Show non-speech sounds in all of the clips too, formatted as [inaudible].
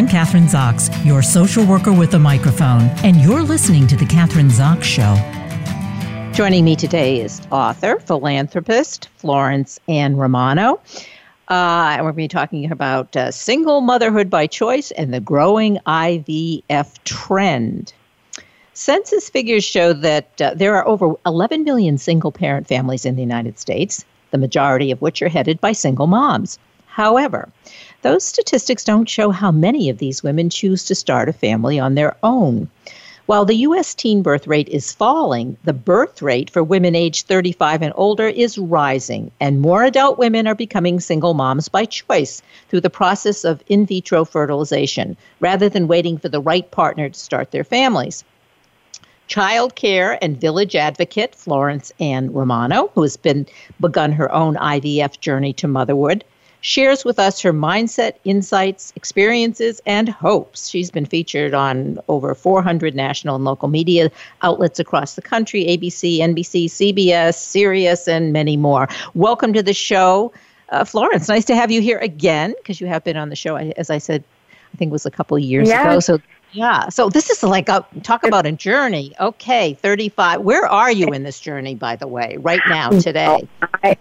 I'm Kathryn Zox, your social worker with a microphone, and you're listening to The Kathryn Zox Show. Joining me today is author, philanthropist Florence Ann Romano. Uh, and we're going to be talking about uh, single motherhood by choice and the growing IVF trend. Census figures show that uh, there are over 11 million single parent families in the United States, the majority of which are headed by single moms. However, those statistics don't show how many of these women choose to start a family on their own. While the U.S. teen birth rate is falling, the birth rate for women aged 35 and older is rising, and more adult women are becoming single moms by choice through the process of in vitro fertilization, rather than waiting for the right partner to start their families. Child care and village advocate Florence Ann Romano, who has been begun her own IVF journey to motherhood, shares with us her mindset, insights, experiences, and hopes. She's been featured on over 400 national and local media outlets across the country ABC, NBC, CBS, Sirius, and many more. Welcome to the show. Uh, Florence, nice to have you here again because you have been on the show, as I said, I think it was a couple of years yes. ago. So yeah. So this is like a talk about a journey. Okay, 35. Where are you in this journey, by the way, right now, [laughs] today? I,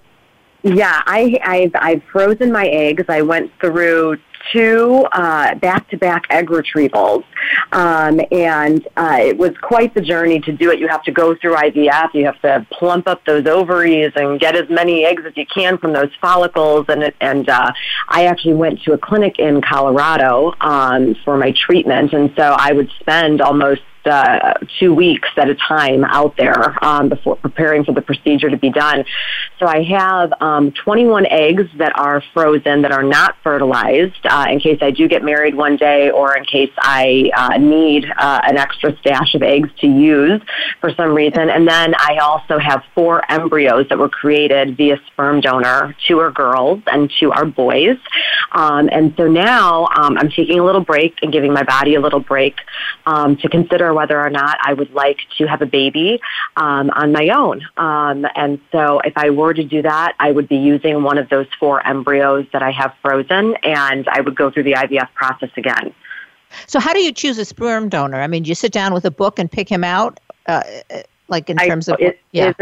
yeah, I, I've, I've frozen my eggs. I went through two uh, back-to-back egg retrievals, um, and uh, it was quite the journey to do it. You have to go through IVF. You have to plump up those ovaries and get as many eggs as you can from those follicles. And and uh, I actually went to a clinic in Colorado um, for my treatment, and so I would spend almost uh, two weeks at a time out there um, before preparing for the procedure to be done. So I have um, 21 eggs that are frozen that are not fertilized uh, in case I do get married one day or in case I uh, need uh, an extra stash of eggs to use for some reason. And then I also have four embryos that were created via sperm donor. Two are girls and two are boys. Um, and so now um, I'm taking a little break and giving my body a little break um, to consider whether or not I would like to have a baby um, on my own. Um, and so if I were to do that, I would be using one of those four embryos that I have frozen and I would go through the IVF process again. So how do you choose a sperm donor? I mean, do you sit down with a book and pick him out? Uh, like in terms I, of it, yeah.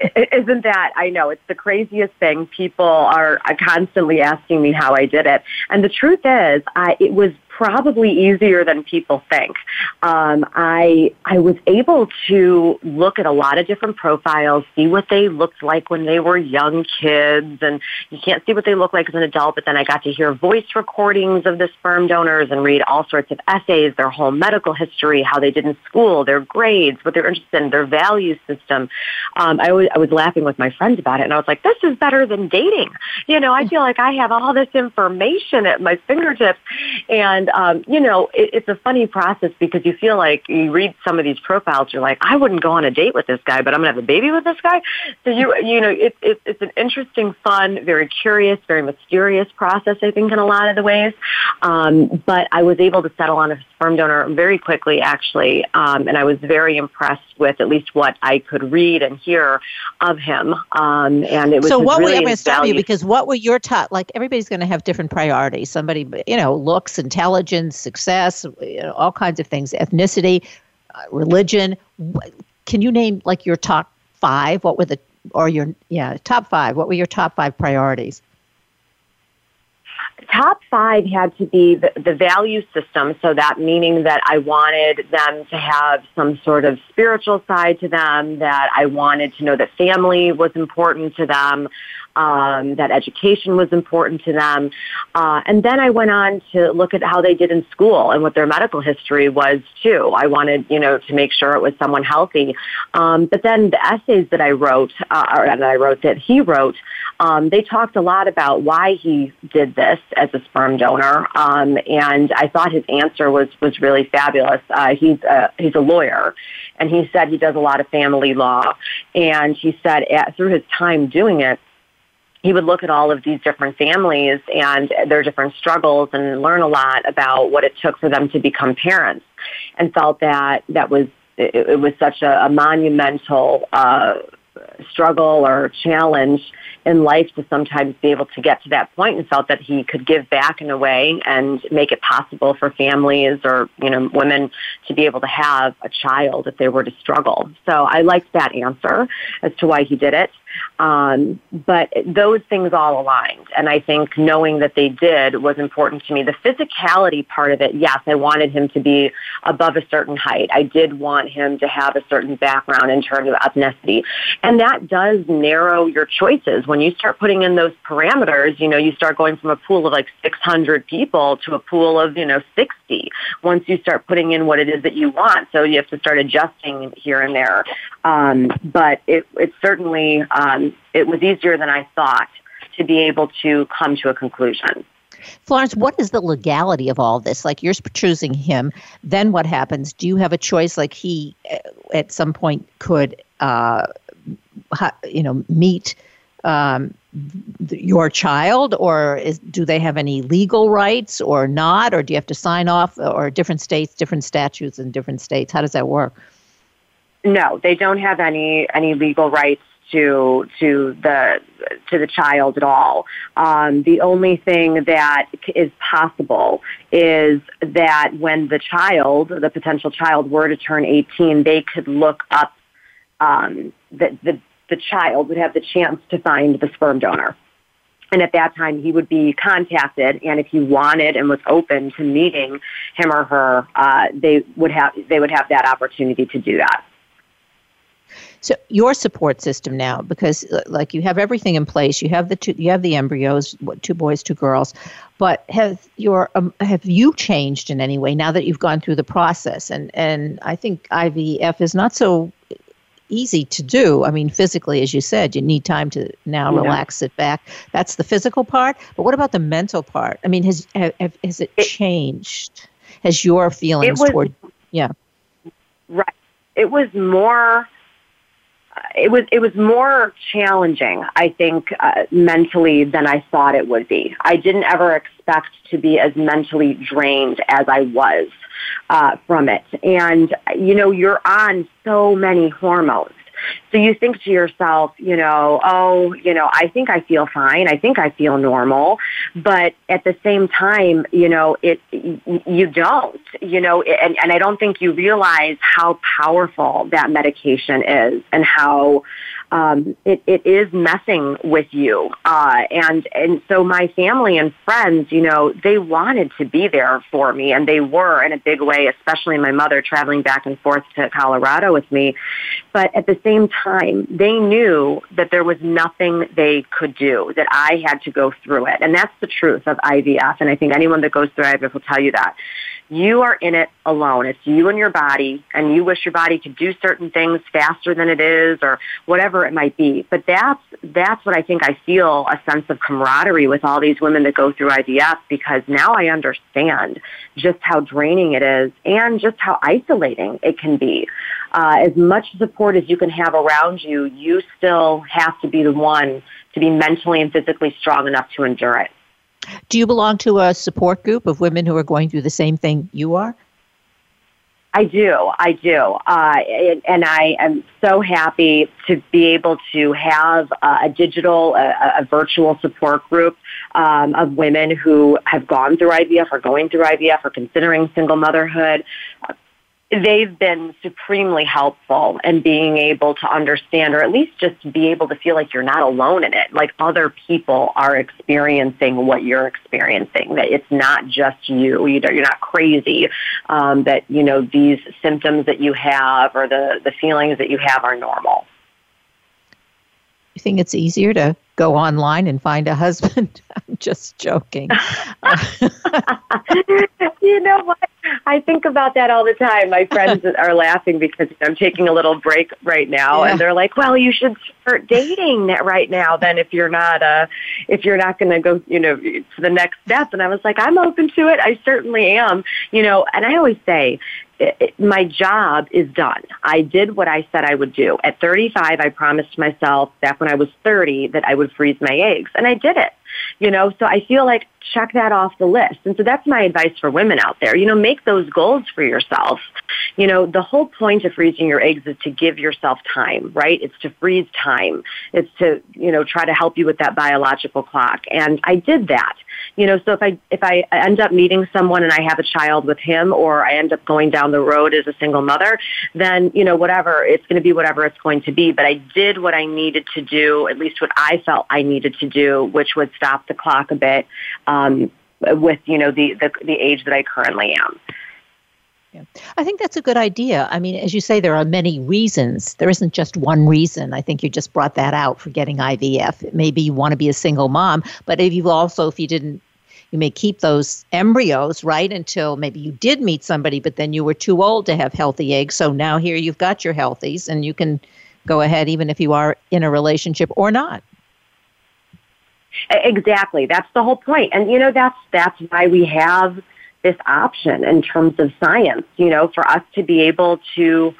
Isn't that I know it's the craziest thing. People are constantly asking me how I did it, and the truth is, I it was probably easier than people think. Um, I I was able to look at a lot of different profiles, see what they looked like when they were young kids, and you can't see what they look like as an adult. But then I got to hear voice recordings of the sperm donors and read all sorts of essays, their whole medical history, how they did in school, their grades, what they're interested in, their value system. Um, I I was laughing with my friends about it, and I was like, "This is better than dating." You know, I feel like I have all this information at my fingertips, and and, um, you know, it, it's a funny process because you feel like you read some of these profiles, you're like, I wouldn't go on a date with this guy, but I'm going to have a baby with this guy. So you, you know, it, it, it's an interesting, fun, very curious, very mysterious process, I think, in a lot of the ways. Um, but I was able to settle on a sperm donor very quickly, actually. Um, and I was very impressed with at least what I could read and hear of him. Um, and it was so. What really were, I'm going to stop you because what were your top? Like everybody's going to have different priorities. Somebody, you know, looks, intelligence, success, you know, all kinds of things, ethnicity, uh, religion. Can you name like your top five? What were the or your yeah top five? What were your top five priorities? top five had to be the, the value system. So that meaning that I wanted them to have some sort of spiritual side to them, that I wanted to know that family was important to them, um, that education was important to them. Uh, and then I went on to look at how they did in school and what their medical history was too. I wanted, you know, to make sure it was someone healthy. Um, but then the essays that I wrote, uh, or that I wrote that he wrote, um, they talked a lot about why he did this as a sperm donor, um, and I thought his answer was was really fabulous. Uh, he's a, he's a lawyer, and he said he does a lot of family law, and he said at, through his time doing it, he would look at all of these different families and their different struggles and learn a lot about what it took for them to become parents, and felt that that was it, it was such a, a monumental. Uh, struggle or challenge in life to sometimes be able to get to that point and felt that he could give back in a way and make it possible for families or, you know, women to be able to have a child if they were to struggle. So I liked that answer as to why he did it. Um, but those things all aligned. And I think knowing that they did was important to me. The physicality part of it, yes, I wanted him to be above a certain height. I did want him to have a certain background in terms of ethnicity. And that does narrow your choices. When you start putting in those parameters, you know, you start going from a pool of like 600 people to a pool of, you know, 60 once you start putting in what it is that you want. So you have to start adjusting here and there. Um, but it, it certainly, um, it was easier than I thought to be able to come to a conclusion. Florence, what is the legality of all this? Like you're choosing him, then what happens? Do you have a choice? Like he, uh, at some point, could, uh, you know, meet um, your child, or is, do they have any legal rights or not, or do you have to sign off, or different states, different statutes in different states? How does that work? No, they don't have any any legal rights to to the to the child at all. Um, the only thing that is possible is that when the child, the potential child, were to turn 18, they could look up um, the, the the child would have the chance to find the sperm donor. And at that time, he would be contacted, and if he wanted and was open to meeting him or her, uh, they would have they would have that opportunity to do that. So your support system now, because uh, like you have everything in place, you have the two, you have the embryos, two boys, two girls, but have your um, have you changed in any way now that you've gone through the process? And and I think IVF is not so easy to do. I mean, physically, as you said, you need time to now yeah. relax, sit back. That's the physical part. But what about the mental part? I mean, has have, has it, it changed? Has your feelings was, toward yeah? Right. It was more it was it was more challenging, I think, uh, mentally than I thought it would be. I didn't ever expect to be as mentally drained as I was uh, from it, and you know, you're on so many hormones. So you think to yourself, you know, oh, you know, I think I feel fine. I think I feel normal. But at the same time, you know, it, you don't, you know, and, and I don't think you realize how powerful that medication is and how, um, it, it is messing with you. Uh, and, and so my family and friends, you know, they wanted to be there for me and they were in a big way, especially my mother traveling back and forth to Colorado with me. But at the same time, they knew that there was nothing they could do, that I had to go through it. And that's the truth of IVF. And I think anyone that goes through IVF will tell you that you are in it alone. It's you and your body, and you wish your body could do certain things faster than it is, or whatever it might be. But that's that's what I think I feel a sense of camaraderie with all these women that go through IVF because now I understand just how draining it is and just how isolating it can be. Uh, as much support as you can have around you, you still have to be the one to be mentally and physically strong enough to endure it. Do you belong to a support group of women who are going through the same thing you are? I do. I do. Uh, and, I am so happy to be able to have uh, a digital, a, a, virtual support group um, of women who have gone through IVF or going through IVF or considering single motherhood, they've been supremely helpful in being able to understand or at least just be able to feel like you're not alone in it. Like other people are experiencing what you're experiencing that it's not just you. You know you're not crazy um, that you know these symptoms that you have or the the feelings that you have are normal. You think it's easier to go online and find a husband? [laughs] I'm just joking. [laughs] you know what? I think about that all the time. My friends [laughs] are laughing because I'm taking a little break right now, yeah. and they're like, "Well, you should start dating right now. Then, if you're not, uh, if you're not going to go, you know, to the next step." And I was like, "I'm open to it. I certainly am." You know, and I always say, it, my job is done. I did what I said I would do. At 35, I promised myself back when I was 30 that I would freeze my eggs, and I did it. You know, so I feel like check that off the list. And so that's my advice for women out there. You know, make those goals for yourself. You know, the whole point of freezing your eggs is to give yourself time, right? It's to freeze time. It's to, you know, try to help you with that biological clock. And I did that. You know, so if I if I end up meeting someone and I have a child with him or I end up going down the road as a single mother, then, you know, whatever, it's going to be whatever it's going to be. But I did what I needed to do, at least what I felt I needed to do, which would stop the clock a bit um, with, you know, the, the, the age that I currently am. I think that's a good idea. I mean, as you say, there are many reasons. There isn't just one reason. I think you just brought that out for getting IVF. Maybe you want to be a single mom, but if you also, if you didn't, you may keep those embryos, right, until maybe you did meet somebody, but then you were too old to have healthy eggs. So now here you've got your healthies and you can go ahead even if you are in a relationship or not. Exactly. That's the whole. And you know that's that's why we have this option in terms of science, you know, for us to be able to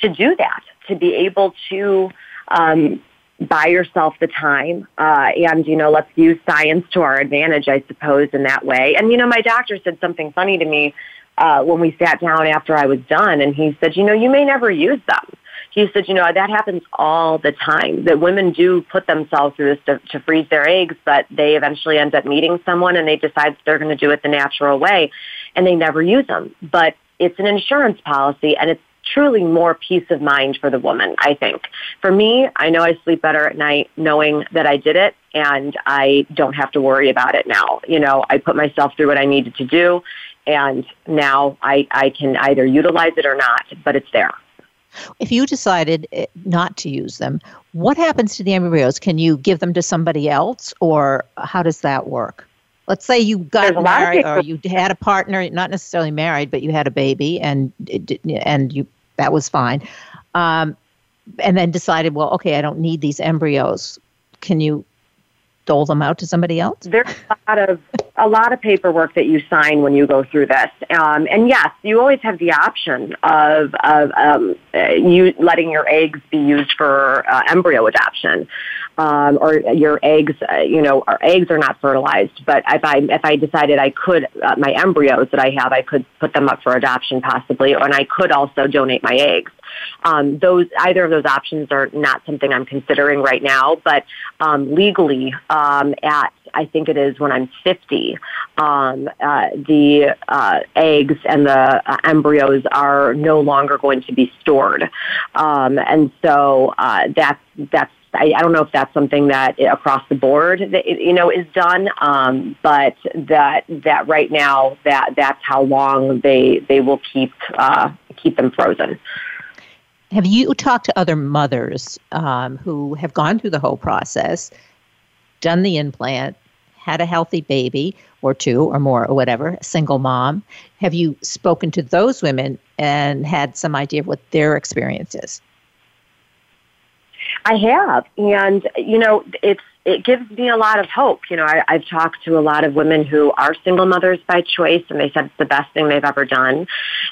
to do that, to be able to um, buy yourself the time uh, and you know let's use science to our advantage i suppose in that way and you know my doctor said something funny to me uh, when we sat down after i was done and he said you know you may never use them he said, you know, that happens all the time, that women do put themselves through this to, to freeze their eggs, but they eventually end up meeting someone and they decide they're going to do it the natural way and they never use them. But it's an insurance policy and it's truly more peace of mind for the woman, I think. For me, I know I sleep better at night knowing that I did it and I don't have to worry about it now. You know, I put myself through what I needed to do and now I, I can either utilize it or not, but it's there. If you decided eh, not to use them, what happens to the embryos? Can you give them to somebody else, or how does that work? Let's say you got married, or you had a partner, not necessarily married, but you had a baby, and and you that was fine, um, and then decided, well, okay, I don't need these embryos. Can you dole them out to somebody else? There's a lot of a lot of paperwork that you sign when you go through this, um, and yes, you always have the option of of um, uh, you letting your eggs be used for uh, embryo adoption, um, or your eggs. Uh, you know, our eggs are not fertilized, but if I if I decided I could, uh, my embryos that I have, I could put them up for adoption possibly, and I could also donate my eggs. Um, those either of those options are not something I'm considering right now, but um, legally, um, at I think it is when I'm 50, um, uh, the uh, eggs and the uh, embryos are no longer going to be stored, um, and so uh, that's that's I, I don't know if that's something that across the board that you know is done, um, but that that right now that that's how long they they will keep uh, keep them frozen. Have you talked to other mothers um, who have gone through the whole process, done the implant, had a healthy baby or two or more or whatever, a single mom? Have you spoken to those women and had some idea of what their experience is? I have, and you know, it's it gives me a lot of hope. You know, I, I've talked to a lot of women who are single mothers by choice, and they said it's the best thing they've ever done.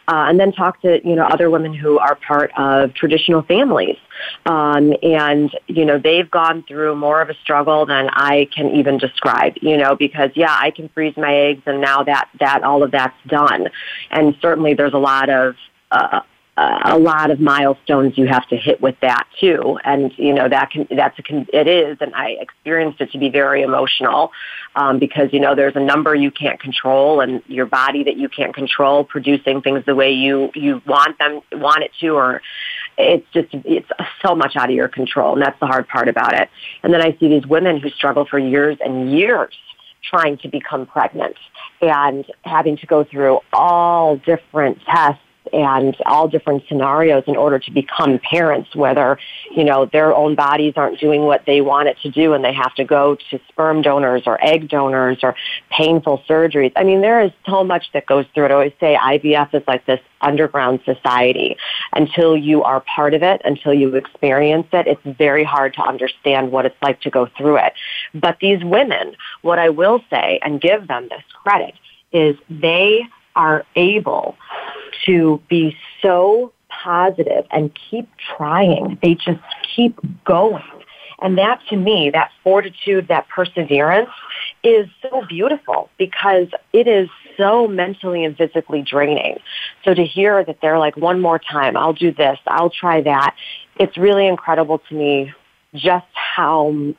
Uh, and then talked to you know other women who are part of traditional families, um, and you know they've gone through more of a struggle than I can even describe. You know, because yeah, I can freeze my eggs, and now that that all of that's done, and certainly there's a lot of uh, a lot of milestones you have to hit with that too, and you know that can that's a it is, and I experienced it to be very emotional um, because you know there's a number you can't control, and your body that you can't control producing things the way you you want them want it to, or it's just it's so much out of your control, and that's the hard part about it. And then I see these women who struggle for years and years trying to become pregnant and having to go through all different tests and all different scenarios in order to become parents, whether, you know, their own bodies aren't doing what they want it to do and they have to go to sperm donors or egg donors or painful surgeries. I mean, there is so much that goes through it. I always say IVF is like this underground society. Until you are part of it, until you experience it, it's very hard to understand what it's like to go through it. But these women, what I will say and give them this credit is they are able to be so positive and keep trying. They just keep going. And that to me, that fortitude, that perseverance is so beautiful because it is so mentally and physically draining. So to hear that they're like, one more time, I'll do this, I'll try that. It's really incredible to me just how,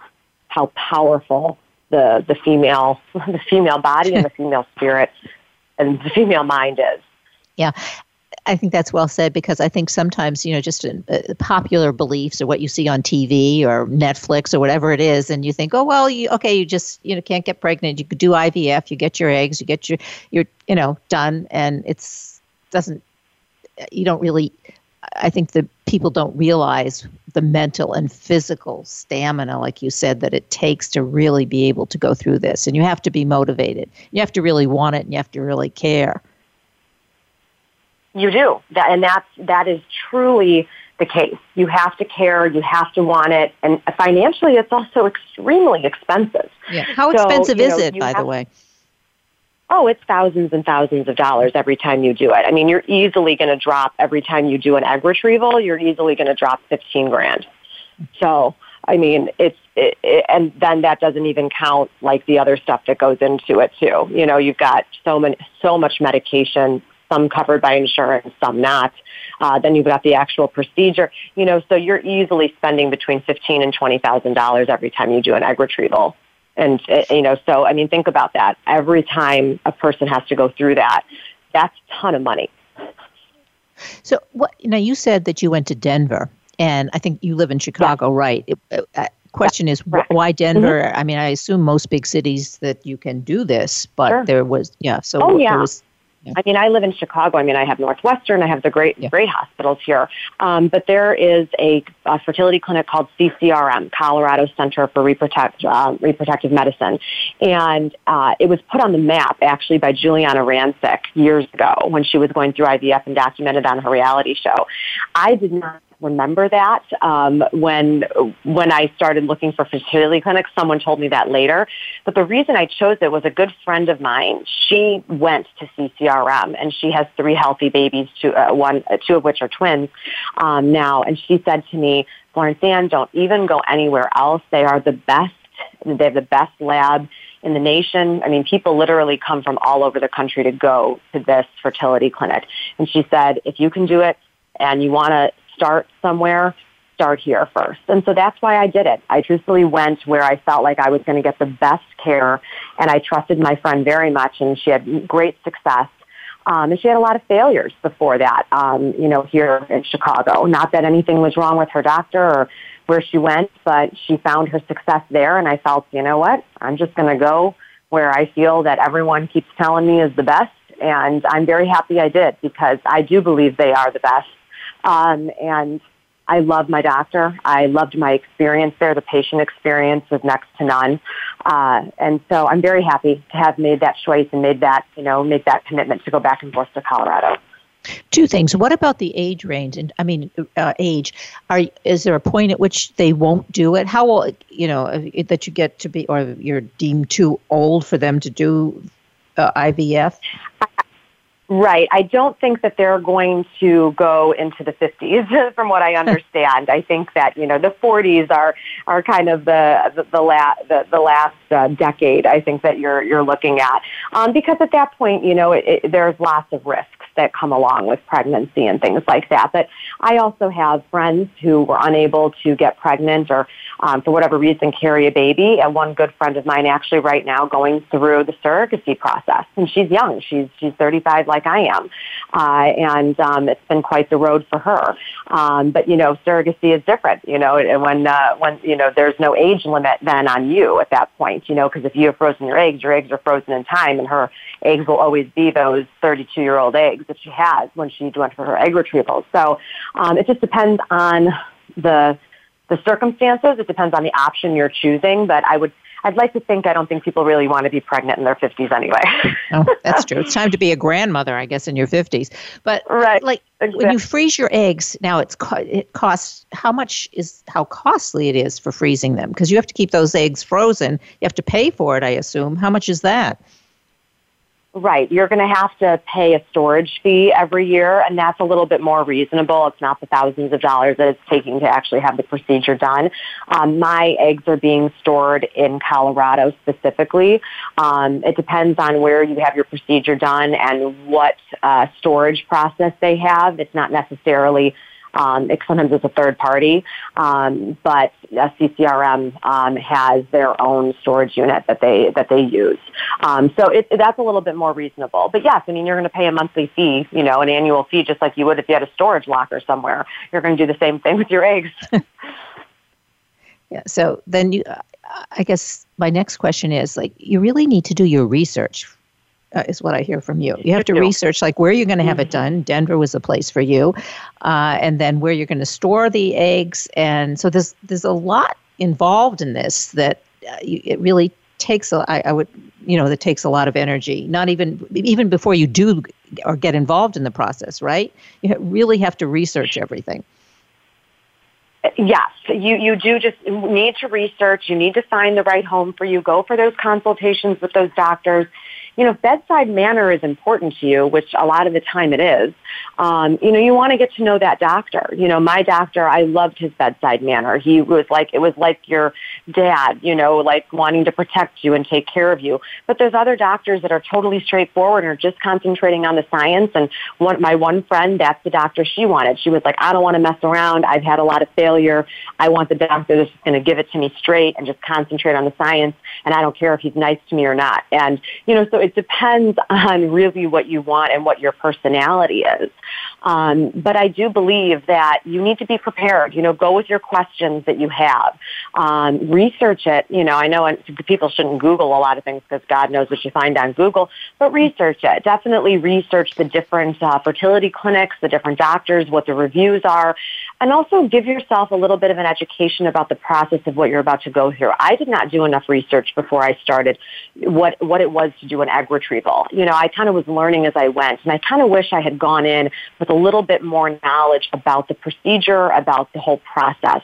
how powerful the, the female, [laughs] the female body and the [laughs] female spirit and the female mind is. Yeah. I think that's well said because I think sometimes, you know, just uh, popular beliefs or what you see on TV or Netflix or whatever it is, and you think, oh, well, you, okay, you just, you know, can't get pregnant. You could do IVF, you get your eggs, you get your, your, you know, done. And it's, doesn't, you don't really, I think that people don't realize the mental and physical stamina, like you said, that it takes to really be able to go through this. And you have to be motivated. You have to really want it and you have to really care. You do, that, and that's that is truly the case. You have to care, you have to want it, and financially, it's also extremely expensive. Yeah. How so, expensive is know, it, by the way? Oh, it's thousands and thousands of dollars every time you do it. I mean, you're easily going to drop every time you do an egg retrieval. You're easily going to drop fifteen grand. So, I mean, it's it, it, and then that doesn't even count like the other stuff that goes into it too. You know, you've got so many, so much medication, some covered by insurance, some not. Uh, then you've got the actual procedure, you know, so you're easily spending between fifteen and twenty thousand dollars every time you do an egg retrieval. And uh, you know, so I mean, think about that. Every time a person has to go through that, that's a ton of money. So, what now? You said that you went to Denver, and I think you live in Chicago, right? It, uh, question is why Denver? Mm-hmm. I mean, I assume most big cities that you can do this, but sure. there was yeah. So oh, yeah. there was yeah. I mean, I live in Chicago. I mean, I have Northwestern. I have the great, yeah. great hospitals here. Um, but there is a, a, fertility clinic called CCRM, Colorado Center for Reproduct, uh, Reproductive Medicine. And uh, it was put on the map, actually, by Giuliana Rancic years ago when she was going through IVF and documented on her reality show. I did not remember that um, when when I started looking for fertility clinics. Someone told me that later, but the reason I chose it was a good friend of mine. She went to CCRM and she has three healthy babies, two uh, one uh, two of which are twins um, now. And she said to me, Florence Ann, don't even go anywhere else. They are the best. They have the best lab in the nation. I mean, people literally come from all over the country to go to this fertility clinic. And she said, if you can do it and you want to start somewhere, start here first. And so that's why I did it. I truthfully went where I felt like I was going to get the best care, and I trusted my friend very much, and she had great success. Um, and she had a lot of failures before that, um, you know, here in Chicago. Not that anything was wrong with her doctor or where she went, but she found her success there, and I felt, you know what, I'm just going to go where I feel that everyone keeps telling me is the best, and I'm very happy I did because I do believe they are the best um, and I love my doctor. I loved my experience there. The patient experience was next to none. Uh, and so I'm very happy to have made that choice and made that, you know, made that commitment to go back and forth to Colorado. Two things. What about the age range? And I mean, uh, age. Are is there a point at which they won't do it? How old, you know, that you get to be, or you're deemed too old for them to do uh, IVF? Right. I don't think that they're going to go into the 50s, [laughs] from what I [laughs] understand. I think that you know the 40s are are kind of the the the, la- the, the last uh, decade. I think that you're you're looking at um, because at that point, you know, it, it, there's lots of risks that come along with pregnancy and things like that. But I also have friends who were unable to get pregnant or um, for whatever reason carry a baby. And one good friend of mine actually right now going through the surrogacy process, and she's young. She's she's 35 like I am, uh, and um, it's been quite the road for her. Um, but you know, surrogacy is different. You know, and when uh, when you know there's no age limit then on you at that point. You know, because if you have frozen your eggs, your eggs are frozen in time, and her eggs will always be those 32 year old eggs that she has when she went for her egg retrieval. So um, it just depends on the the circumstances. It depends on the option you're choosing, but I would I'd like to think I don't think people really want to be pregnant in their 50s anyway. [laughs] oh, that's true. It's time to be a grandmother, I guess, in your 50s. But right, like exactly. when you freeze your eggs, now it's co- it costs how much is how costly it is for freezing them because you have to keep those eggs frozen. You have to pay for it, I assume. How much is that? Right. You're going to have to pay a storage fee every year, and that's a little bit more reasonable. It's not the thousands of dollars that it's taking to actually have the procedure done. Um, my eggs are being stored in Colorado specifically. Um, it depends on where you have your procedure done and what uh, storage process they have. It's not necessarily um, it, sometimes it's a third party, um, but CCRM um, has their own storage unit that they that they use. Um, so it, that's a little bit more reasonable. But yes, I mean you're going to pay a monthly fee, you know, an annual fee, just like you would if you had a storage locker somewhere. You're going to do the same thing with your eggs. [laughs] yeah. So then you, I guess my next question is like you really need to do your research uh, is what I hear from you. You have to research like where you're going to have it mm-hmm. done. Denver was a place for you, uh, and then where you're going to store the eggs. And so there's there's a lot involved in this that uh, you, it really takes a, I, I would you know that takes a lot of energy. Not even even before you do or get involved in the process, right? You really have to research everything. Yes, you, you do just need to research. You need to find the right home for you. Go for those consultations with those doctors you know, bedside manner is important to you, which a lot of the time it is. Um, you know, you want to get to know that doctor. You know, my doctor, I loved his bedside manner. He was like, it was like your dad, you know, like wanting to protect you and take care of you. But there's other doctors that are totally straightforward and are just concentrating on the science. And one, my one friend, that's the doctor she wanted. She was like, I don't want to mess around. I've had a lot of failure. I want the doctor that's going to give it to me straight and just concentrate on the science. And I don't care if he's nice to me or not. And, you know, so it depends [laughs] on really what you want and what your personality is. Um, but I do believe that you need to be prepared. You know, go with your questions that you have. Um, research it. You know, I know people shouldn't Google a lot of things because God knows what you find on Google, but research it. Definitely research the different uh, fertility clinics, the different doctors, what the reviews are, and also give yourself a little bit of an education about the process of what you're about to go through. I did not do enough research before I started what what it was to do an egg retrieval. You know, I kind of was learning as I went, and I kind of wish I had gone in with a little bit more knowledge about the procedure, about the whole process.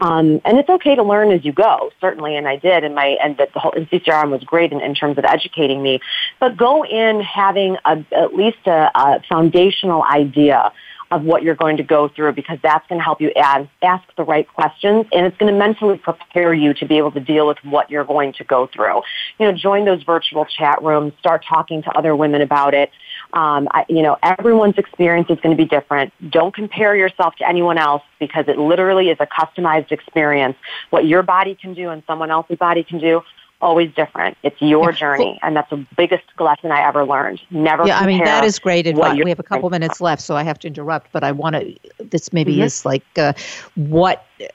Um, and it's okay to learn as you go, certainly, and I did, and my and the, the whole NCCRM was great in, in terms of educating me. But go in having a, at least a, a foundational idea of what you're going to go through because that's going to help you ask, ask the right questions and it's going to mentally prepare you to be able to deal with what you're going to go through. You know, join those virtual chat rooms, start talking to other women about it. Um, I, you know, everyone's experience is going to be different. Don't compare yourself to anyone else because it literally is a customized experience. What your body can do and someone else's body can do always different. It's your yeah. journey, and that's the biggest lesson I ever learned. Never. Yeah, I mean that is great advice. We have a couple minutes left, so I have to interrupt, but I want to. This maybe mm-hmm. is like uh, what. Uh,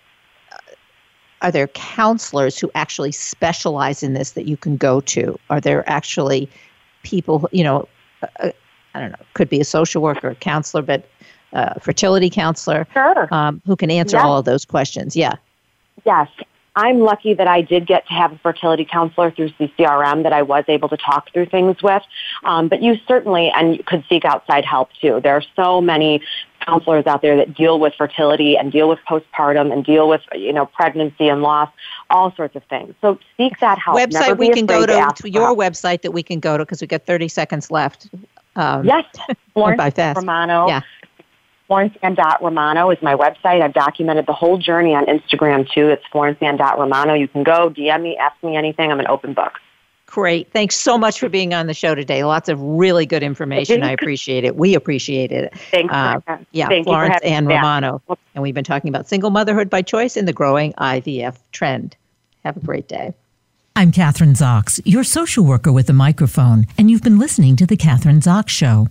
are there counselors who actually specialize in this that you can go to? Are there actually people, you know, uh, uh I don't know, could be a social worker, a counselor, but uh, fertility counselor sure. um, who can answer all of those questions? Yeah. Yes, I'm lucky that I did get to have a fertility counselor through CCRM that I was able to talk through things with. Um, but you certainly and you could seek outside help too. There are so many counselors out there that deal with fertility and deal with postpartum and deal with you know pregnancy and loss, all sorts of things. So seek that help. Website we can go to, to your website that we can go to because we got 30 seconds left. Um, yes, [laughs] Florence. Romano. Yeah. FlorenceAnn.Romano is my website. I've documented the whole journey on Instagram too. It's FlorenceAnn.Romano. You can go, DM me, ask me anything. I'm an open book. Great. Thanks so much for being on the show today. Lots of really good information. I [laughs] appreciate it. We appreciate it. Thanks. Uh, yeah, Thank Florence Ann Romano. And we've been talking about single motherhood by choice and the growing IVF trend. Have a great day. I'm Kathryn Zox, your social worker with a microphone, and you've been listening to The Kathryn Zox Show.